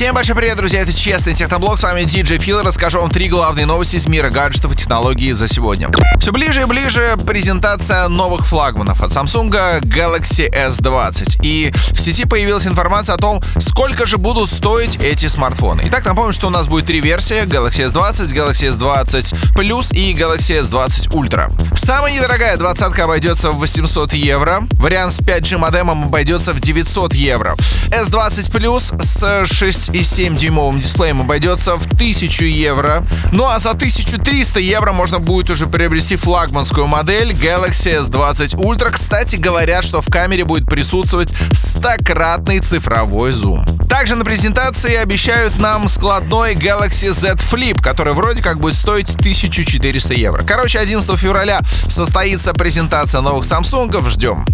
Всем большой привет, друзья, это Честный Техноблог, с вами DJ Фил, расскажу вам три главные новости из мира гаджетов и технологий за сегодня. Все ближе и ближе презентация новых флагманов от Samsung Galaxy S20. И в сети появилась информация о том, сколько же будут стоить эти смартфоны. Итак, напомню, что у нас будет три версии, Galaxy S20, Galaxy S20 Plus и Galaxy S20 Ultra. Самая недорогая двадцатка обойдется в 800 евро, вариант с 5G модемом обойдется в 900 евро. S20 Plus с 6 6,7 дюймовым дисплеем обойдется в 1000 евро. Ну а за 1300 евро можно будет уже приобрести флагманскую модель Galaxy S20 Ultra. Кстати, говорят, что в камере будет присутствовать стократный цифровой зум. Также на презентации обещают нам складной Galaxy Z Flip, который вроде как будет стоить 1400 евро. Короче, 11 февраля состоится презентация новых Samsung. Ждем.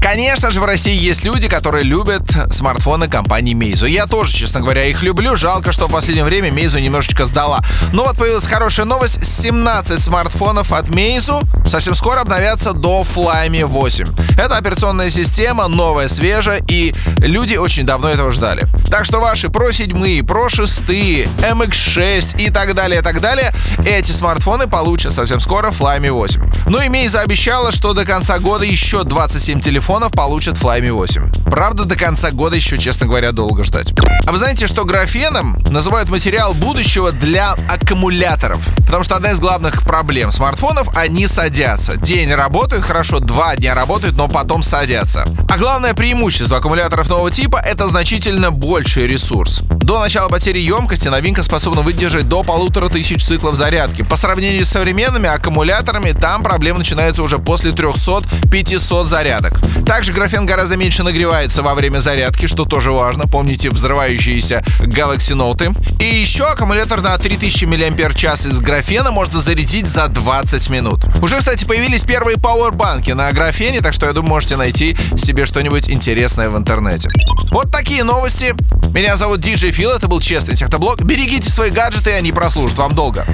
Конечно же, в России есть люди, которые любят смартфоны компании Meizu. Я тоже, честно говоря, их люблю. Жалко, что в последнее время Meizu немножечко сдала. Но вот появилась хорошая новость. 17 смартфонов от Meizu совсем скоро обновятся до Flyme 8. Это операционная система, новая, свежая, и люди очень давно этого ждали. Так что ваши Pro 7, Pro 6, MX6 и так далее, так далее, эти смартфоны получат совсем скоро Flyme 8. Ну и Meizu обещала, что до конца года еще 27 телефонов получат Flyme 8. Правда, до конца года еще, честно говоря, долго ждать. А вы знаете, что графеном называют материал будущего для аккумуляторов? Потому что одна из главных проблем смартфонов — они садятся. День работает хорошо, два дня работают, но потом садятся. А главное преимущество аккумуляторов нового типа — это значительно больший ресурс. До начала потери емкости новинка способна выдержать до полутора тысяч циклов зарядки. По сравнению с современными аккумуляторами, там проблемы начинаются уже после 300-500 зарядок. Также графен гораздо меньше нагревается во время зарядки, что тоже важно. Помните взрывающиеся Galaxy Note. И еще аккумулятор на 3000 мАч из графена можно зарядить за 20 минут. Уже, кстати, появились первые пауэрбанки на графене, так что я думаю, можете найти себе что-нибудь интересное в интернете. Вот такие новости. Меня зовут DJ Фил, это был Честный Техноблог. Берегите свои гаджеты, они прослужат вам долго.